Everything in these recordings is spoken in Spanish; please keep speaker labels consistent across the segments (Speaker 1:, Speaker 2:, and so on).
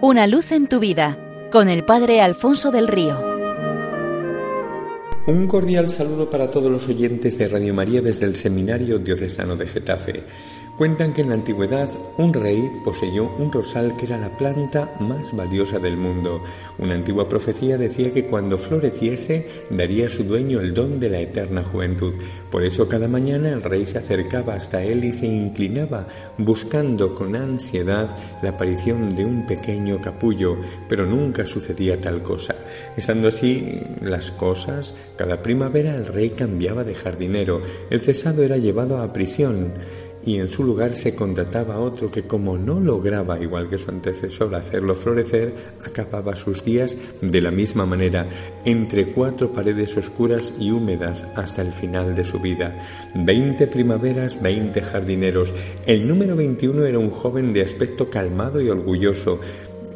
Speaker 1: Una luz en tu vida con el Padre Alfonso del Río.
Speaker 2: Un cordial saludo para todos los oyentes de Radio María desde el Seminario Diocesano de Getafe. Cuentan que en la antigüedad un rey poseyó un rosal que era la planta más valiosa del mundo. Una antigua profecía decía que cuando floreciese daría a su dueño el don de la eterna juventud. Por eso cada mañana el rey se acercaba hasta él y se inclinaba buscando con ansiedad la aparición de un pequeño capullo, pero nunca sucedía tal cosa. Estando así las cosas, cada primavera el rey cambiaba de jardinero, el cesado era llevado a prisión, y en su lugar se contrataba otro que como no lograba, igual que su antecesor, hacerlo florecer, acababa sus días de la misma manera, entre cuatro paredes oscuras y húmedas hasta el final de su vida. Veinte primaveras, veinte jardineros. El número veintiuno era un joven de aspecto calmado y orgulloso,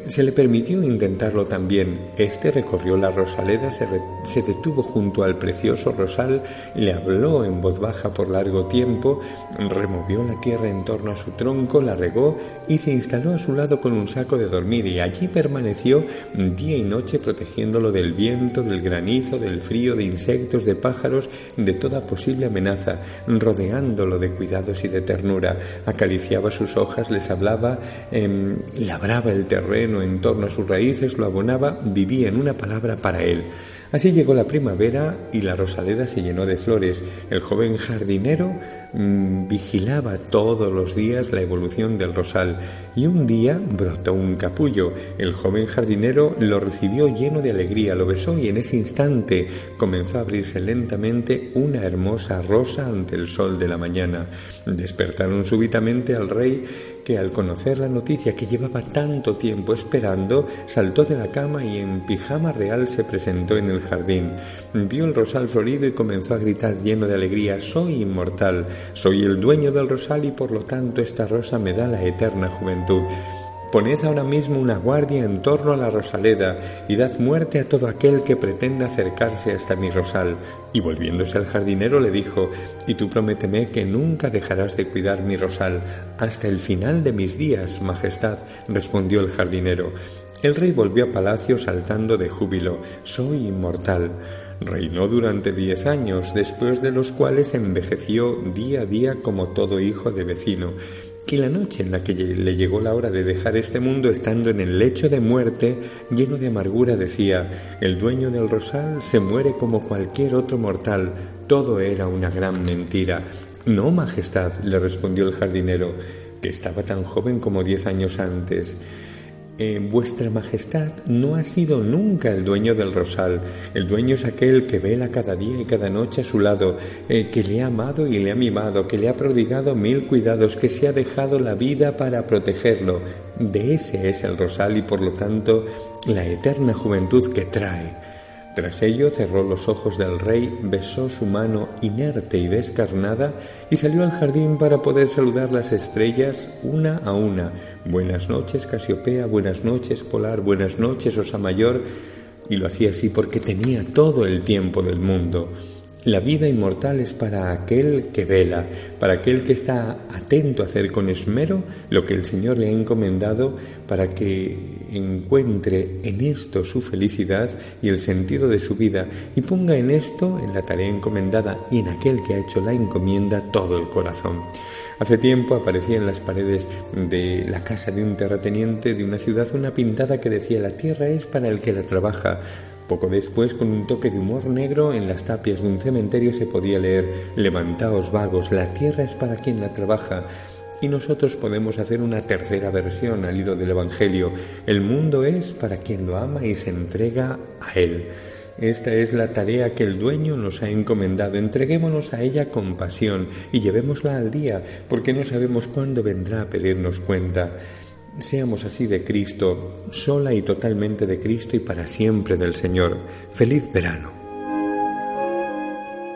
Speaker 2: se le permitió intentarlo también. Este recorrió la rosaleda, se, detuvo junto al precioso rosal, le habló en voz baja por largo tiempo, removió la tierra en torno a su tronco, la regó y se instaló a su lado con un saco de dormir y allí permaneció día y noche protegiéndolo del viento, del granizo, del frío, de insectos, de pájaros, de toda posible amenaza, rodeándolo de cuidados y de ternura. Acariciaba sus hojas, les hablaba, eh, labraba el en torno a sus raíces lo abonaba, vivía en una palabra para él. Así llegó la primavera y la rosaleda se llenó de flores. El joven jardinero mmm, vigilaba todos los días la evolución del rosal y un día brotó un capullo. El joven jardinero lo recibió lleno de alegría, lo besó y en ese instante comenzó a abrirse lentamente una hermosa rosa ante el sol de la mañana. Despertaron súbitamente al rey que al conocer la noticia que llevaba tanto tiempo esperando, saltó de la cama y en pijama real se presentó en el jardín. Vio el rosal florido y comenzó a gritar lleno de alegría, soy inmortal, soy el dueño del rosal y por lo tanto esta rosa me da la eterna juventud. Poned ahora mismo una guardia en torno a la rosaleda y dad muerte a todo aquel que pretenda acercarse hasta mi rosal. Y volviéndose al jardinero le dijo, y tú prométeme que nunca dejarás de cuidar mi rosal hasta el final de mis días, Majestad, respondió el jardinero. El rey volvió a palacio saltando de júbilo. Soy inmortal. Reinó durante diez años, después de los cuales envejeció día a día como todo hijo de vecino que la noche en la que le llegó la hora de dejar este mundo estando en el lecho de muerte, lleno de amargura, decía, el dueño del rosal se muere como cualquier otro mortal, todo era una gran mentira. No, Majestad, le respondió el jardinero, que estaba tan joven como diez años antes. Eh, vuestra Majestad no ha sido nunca el dueño del rosal. El dueño es aquel que vela cada día y cada noche a su lado, eh, que le ha amado y le ha mimado, que le ha prodigado mil cuidados, que se ha dejado la vida para protegerlo. De ese es el rosal y por lo tanto la eterna juventud que trae. Tras ello cerró los ojos del rey, besó su mano inerte y descarnada y salió al jardín para poder saludar las estrellas una a una. Buenas noches, Casiopea, buenas noches, Polar, buenas noches, Osa Mayor. Y lo hacía así porque tenía todo el tiempo del mundo. La vida inmortal es para aquel que vela, para aquel que está atento a hacer con esmero lo que el Señor le ha encomendado para que encuentre en esto su felicidad y el sentido de su vida y ponga en esto, en la tarea encomendada y en aquel que ha hecho la encomienda, todo el corazón. Hace tiempo aparecía en las paredes de la casa de un terrateniente de una ciudad una pintada que decía la tierra es para el que la trabaja, poco después, con un toque de humor negro, en las tapias de un cementerio se podía leer Levantaos vagos, la tierra es para quien la trabaja. Y nosotros podemos hacer una tercera versión al hilo del Evangelio. El mundo es para quien lo ama y se entrega a él. Esta es la tarea que el dueño nos ha encomendado. Entreguémonos a ella con pasión y llevémosla al día, porque no sabemos cuándo vendrá a pedirnos cuenta. Seamos así de Cristo, sola y totalmente de Cristo y para siempre del Señor. Feliz verano.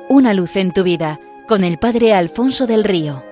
Speaker 1: Una luz en tu vida con el Padre Alfonso del Río.